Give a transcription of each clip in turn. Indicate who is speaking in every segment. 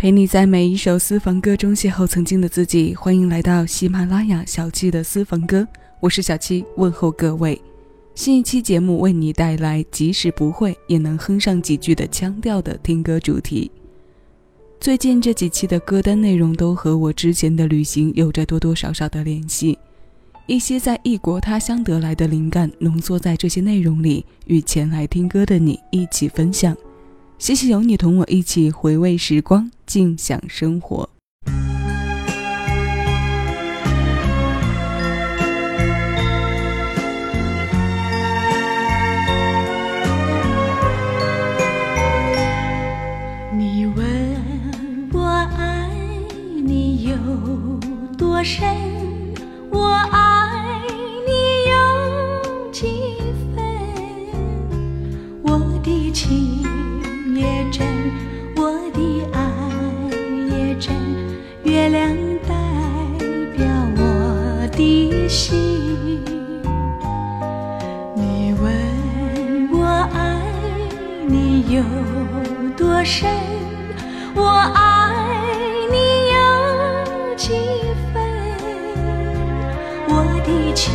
Speaker 1: 陪你在每一首私房歌中邂逅曾经的自己。欢迎来到喜马拉雅小七的私房歌，我是小七，问候各位。新一期节目为你带来即使不会也能哼上几句的腔调的听歌主题。最近这几期的歌单内容都和我之前的旅行有着多多少少的联系，一些在异国他乡得来的灵感浓缩在这些内容里，与前来听歌的你一起分享。谢谢有你同我一起回味时光，尽享生活。
Speaker 2: 情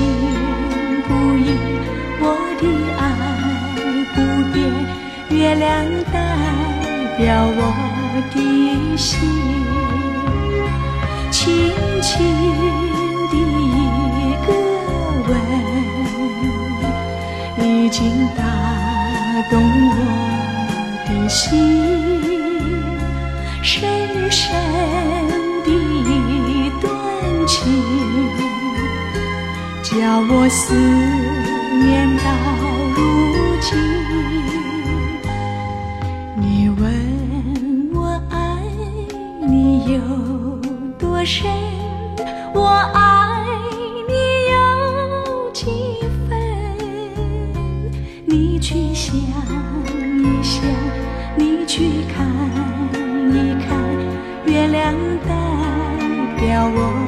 Speaker 2: 不移，我的爱不变，月亮代。表我的心，轻轻的一个吻，已经打动我的心。深深的一段情，叫我思念到如今。你问我爱你有多深，我爱你有几分？你去想一想，你去看一看，月亮代表我。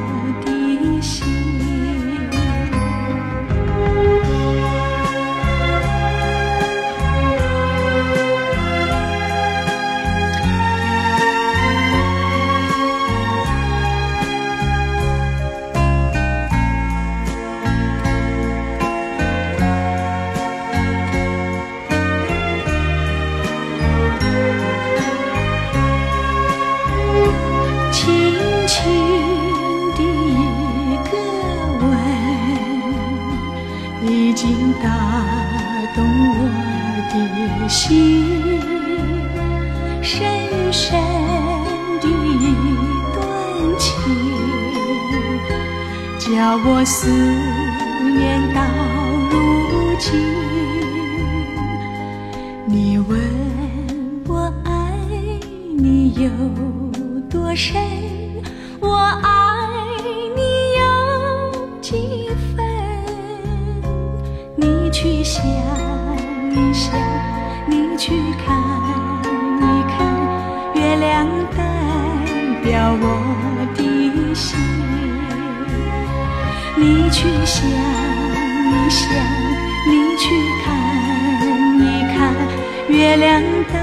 Speaker 2: 动我的心，深深的一段情，叫我思念到如今，你问我爱你有多深，我爱你有几分？你去想。一想，你去看一看，月亮代表我的心。你去想一想，你去看一看，月亮代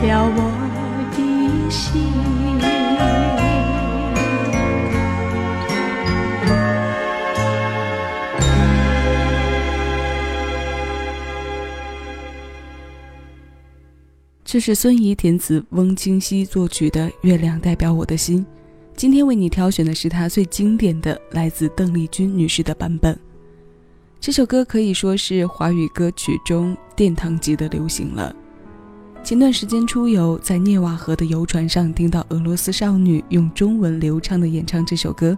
Speaker 2: 表我的心。
Speaker 1: 这是孙怡填词，翁清溪作曲的《月亮代表我的心》。今天为你挑选的是她最经典的，来自邓丽君女士的版本。这首歌可以说是华语歌曲中殿堂级的流行了。前段时间出游，在涅瓦河的游船上，听到俄罗斯少女用中文流畅的演唱这首歌，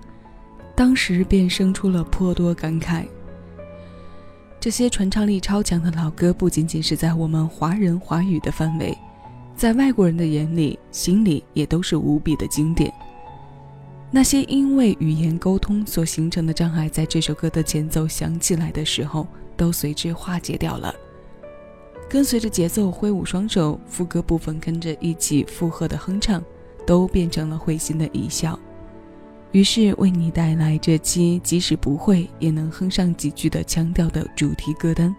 Speaker 1: 当时便生出了颇多感慨。这些传唱力超强的老歌，不仅仅是在我们华人华语的范围，在外国人的眼里、心里也都是无比的经典。那些因为语言沟通所形成的障碍，在这首歌的前奏响起来的时候，都随之化解掉了。跟随着节奏挥舞双手，副歌部分跟着一起附和的哼唱，都变成了会心的一笑。于是为你带来这期即使不会也能哼上几句的腔调的主题歌单。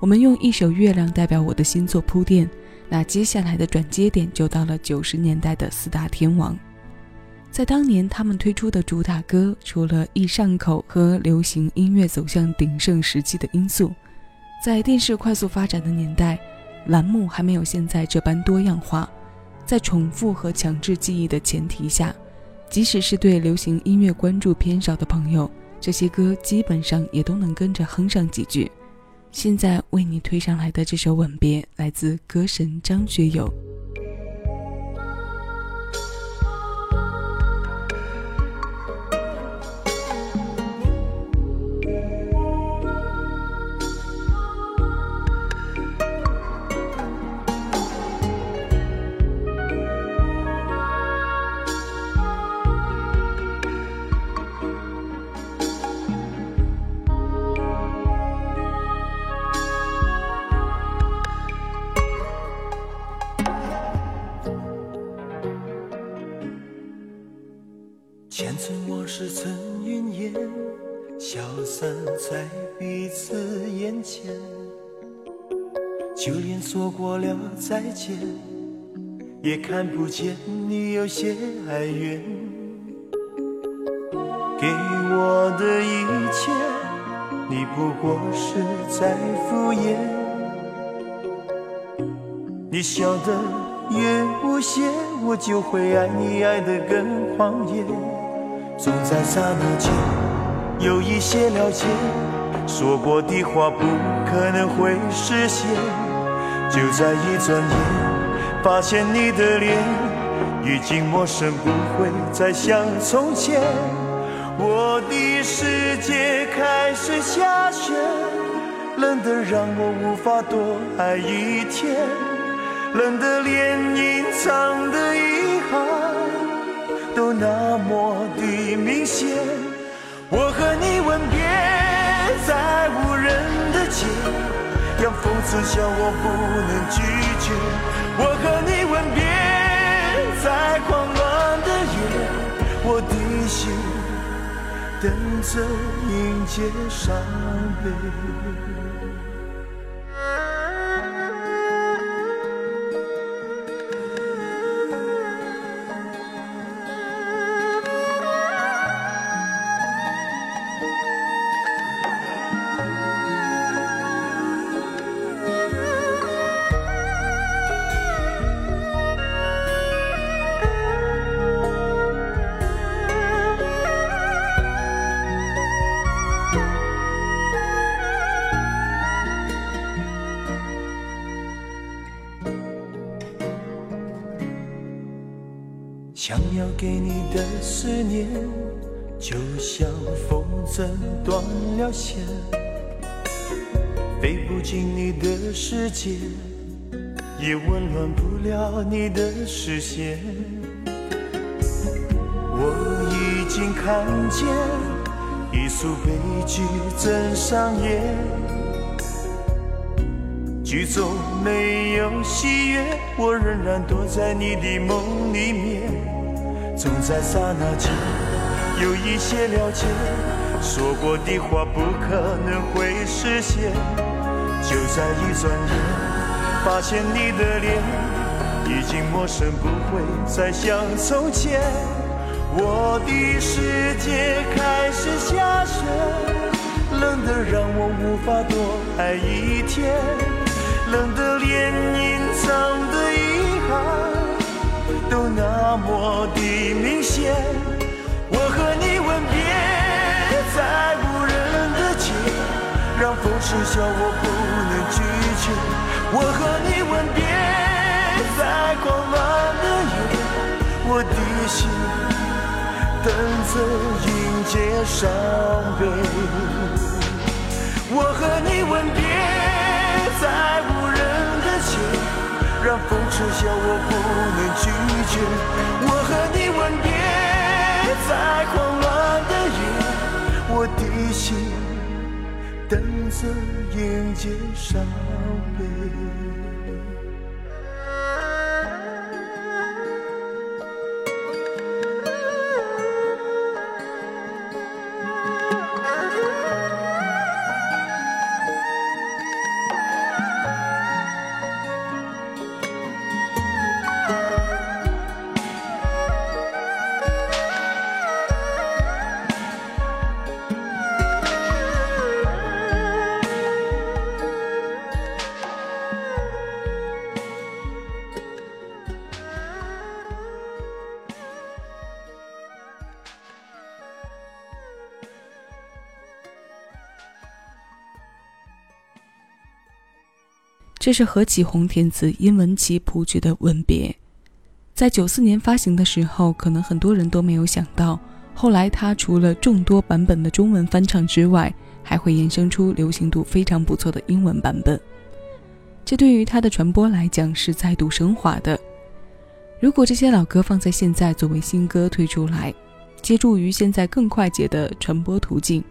Speaker 1: 我们用一首《月亮代表我的心》做铺垫，那接下来的转接点就到了九十年代的四大天王。在当年，他们推出的主打歌，除了易上口和流行音乐走向鼎盛时期的因素，在电视快速发展的年代，栏目还没有现在这般多样化，在重复和强制记忆的前提下，即使是对流行音乐关注偏少的朋友，这些歌基本上也都能跟着哼上几句。现在为你推上来的这首《吻别》，来自歌神张学友。
Speaker 3: 前尘往事成云烟，消散在彼此眼前。就连说过了再见，也看不见你有些哀怨。给我的一切，你不过是在敷衍。你笑得越无邪，我就会爱你爱得更狂野。总在刹那间有一些了解，说过的话不可能会实现。就在一转眼，发现你的脸已经陌生，不会再像从前。我的世界开始下雪，冷得让我无法多爱一天，冷得连隐藏的遗憾。都那么的明显，我和你吻别在无人的街，让风痴笑我不能拒绝。我和你吻别在狂乱的夜，我的心等着迎接伤悲。给你的思念，就像风筝断了线，飞不进你的世界，也温暖不了你的视线。我已经看见一出悲剧正上演，剧中没有喜悦，我仍然躲在你的梦里面。总在刹那间有一些了解，说过的话不可能会实现。就在一转眼，发现你的脸已经陌生，不会再像从前。我的世界开始下雪，冷得让我无法多爱一天，冷得连隐藏的遗憾。都那么的明显，我和你吻别在无人的街，让风痴笑我不能拒绝。我和你吻别在狂乱的夜，我的心等着迎接伤悲。我和你吻别风痴笑，我不能拒绝。我和你吻别在狂乱的夜，我的心等着迎接伤悲。
Speaker 1: 这是何启宏填词、殷文琪谱曲的《吻别》。在九四年发行的时候，可能很多人都没有想到，后来他除了众多版本的中文翻唱之外，还会衍生出流行度非常不错的英文版本。这对于它的传播来讲是再度升华的。如果这些老歌放在现在作为新歌推出来，借助于现在更快捷的传播途径，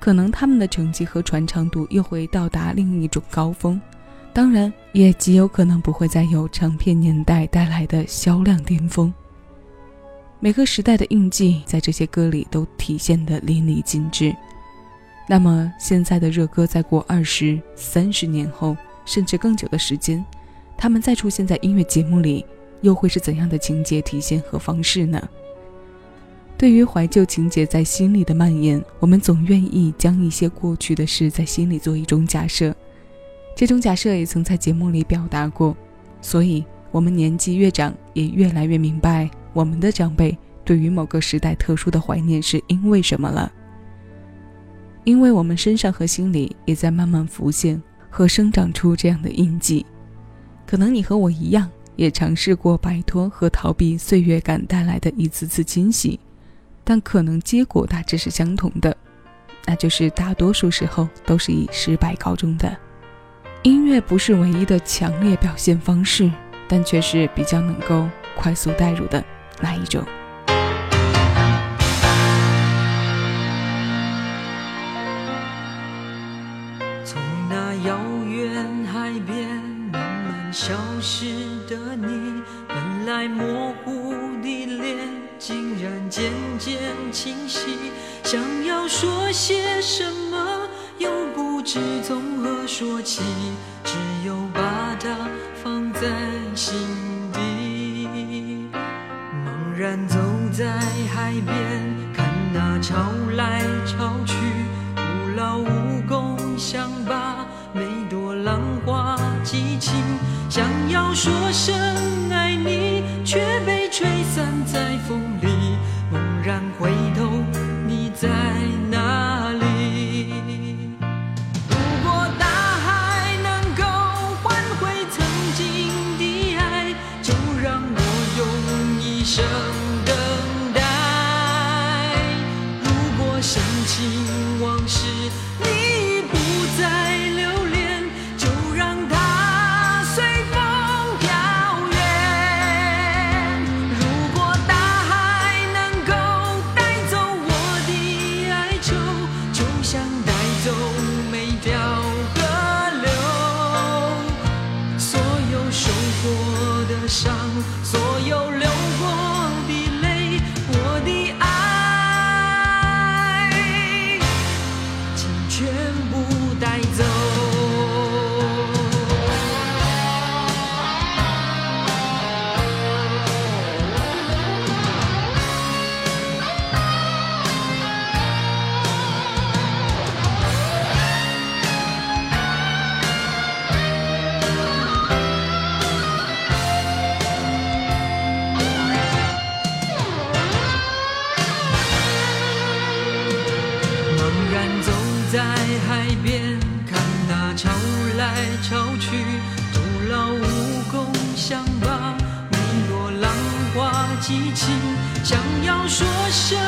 Speaker 1: 可能他们的成绩和传唱度又会到达另一种高峰。当然，也极有可能不会再有唱片年代带来的销量巅峰。每个时代的印记在这些歌里都体现得淋漓尽致。那么，现在的热歌再过二十三十年后，甚至更久的时间，他们再出现在音乐节目里，又会是怎样的情节体现和方式呢？对于怀旧情节在心里的蔓延，我们总愿意将一些过去的事在心里做一种假设。这种假设也曾在节目里表达过，所以我们年纪越长，也越来越明白我们的长辈对于某个时代特殊的怀念是因为什么了。因为我们身上和心里也在慢慢浮现和生长出这样的印记。可能你和我一样，也尝试过摆脱和逃避岁月感带来的一次次惊喜，但可能结果大致是相同的，那就是大多数时候都是以失败告终的。音乐不是唯一的强烈表现方式，但却是比较能够快速带入的那一种。
Speaker 4: 从那遥远海边慢慢消失的你，本来模糊的脸，竟然渐渐清晰。想要说些什么？又不知从何说起，只有把它放在心底。茫然走在海边，看那潮来潮去，徒劳无功，想把每朵浪花记清。想要说声爱你，却被吹散在风里。猛然回头，想在海边看那潮来潮去徒劳无功想把每朵浪花记清想要说声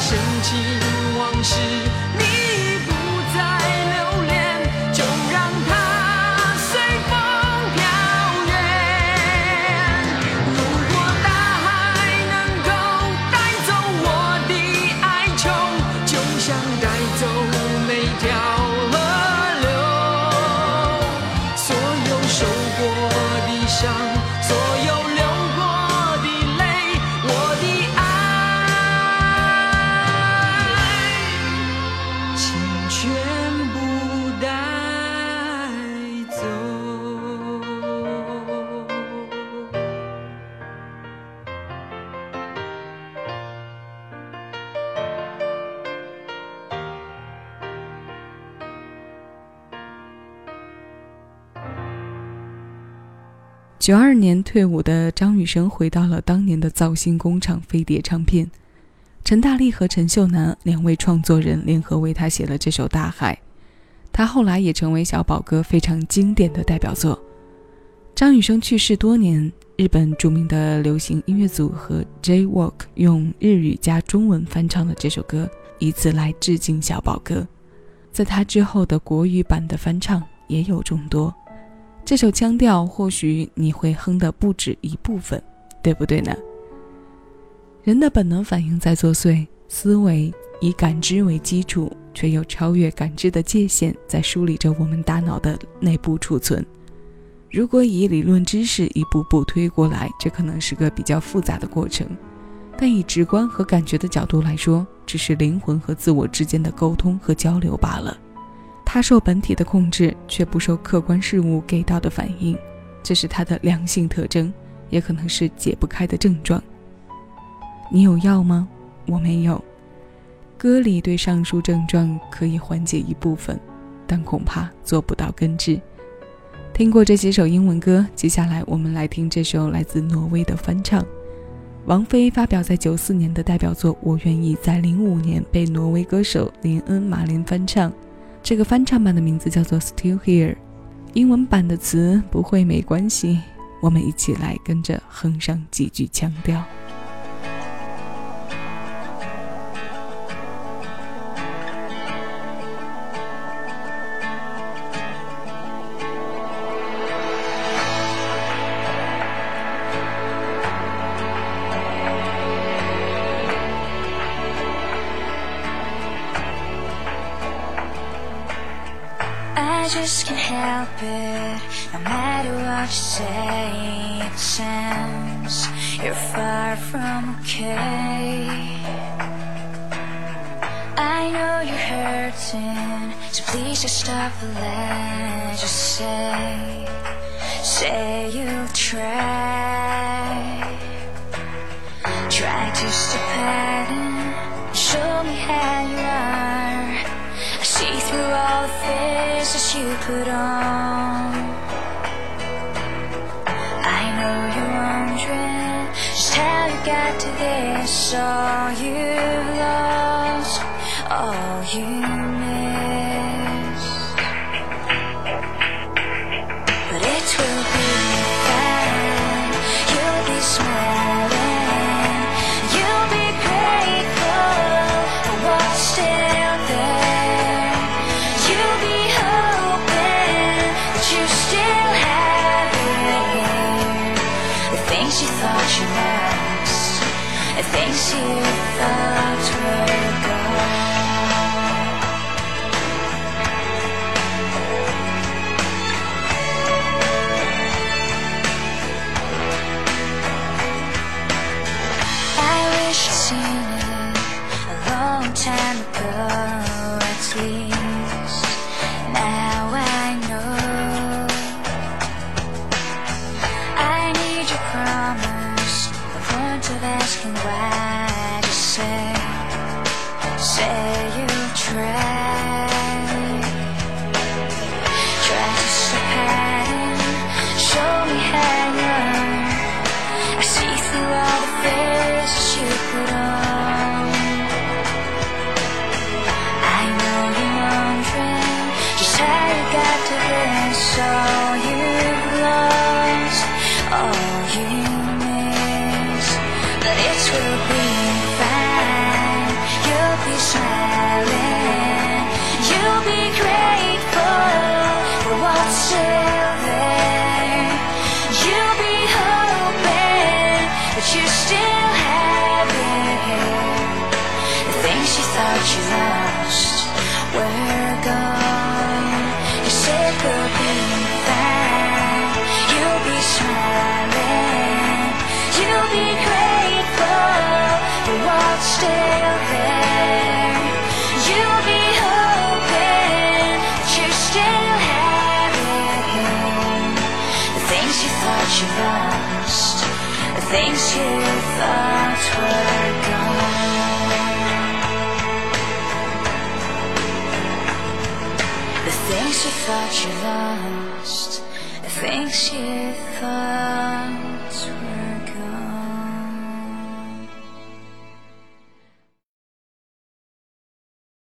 Speaker 4: 深情往事，你。
Speaker 1: 九二年退伍的张雨生回到了当年的造星工厂飞碟唱片，陈大力和陈秀楠两位创作人联合为他写了这首《大海》，他后来也成为小宝哥非常经典的代表作。张雨生去世多年，日本著名的流行音乐组合 J-Walk 用日语加中文翻唱了这首歌，以此来致敬小宝哥。在他之后的国语版的翻唱也有众多。这首腔调或许你会哼的不止一部分，对不对呢？人的本能反应在作祟，思维以感知为基础，却又超越感知的界限，在梳理着我们大脑的内部储存。如果以理论知识一步步推过来，这可能是个比较复杂的过程；但以直观和感觉的角度来说，只是灵魂和自我之间的沟通和交流罢了。它受本体的控制，却不受客观事物给到的反应，这是它的良性特征，也可能是解不开的症状。你有药吗？我没有。歌里对上述症状可以缓解一部分，但恐怕做不到根治。听过这几首英文歌，接下来我们来听这首来自挪威的翻唱。王菲发表在九四年的代表作《我愿意》在零五年被挪威歌手林恩·马林翻唱。这个翻唱版的名字叫做《Still Here》，英文版的词不会没关系。我们一起来跟着哼上几句腔调。
Speaker 5: Just can't help it. No matter what you say, it sounds you're far from okay. I know you're hurting, so please just stop the lie. Just say, say you'll try. Try to stop hiding, show me how you are. All the faces you put on. I know you're wondering just how you got to this. All you've she smiling. You'll be grateful for what's still there. You'll be hoping you still. The things you thought you lost, the things you thought were gone. The things you thought you lost, the think 的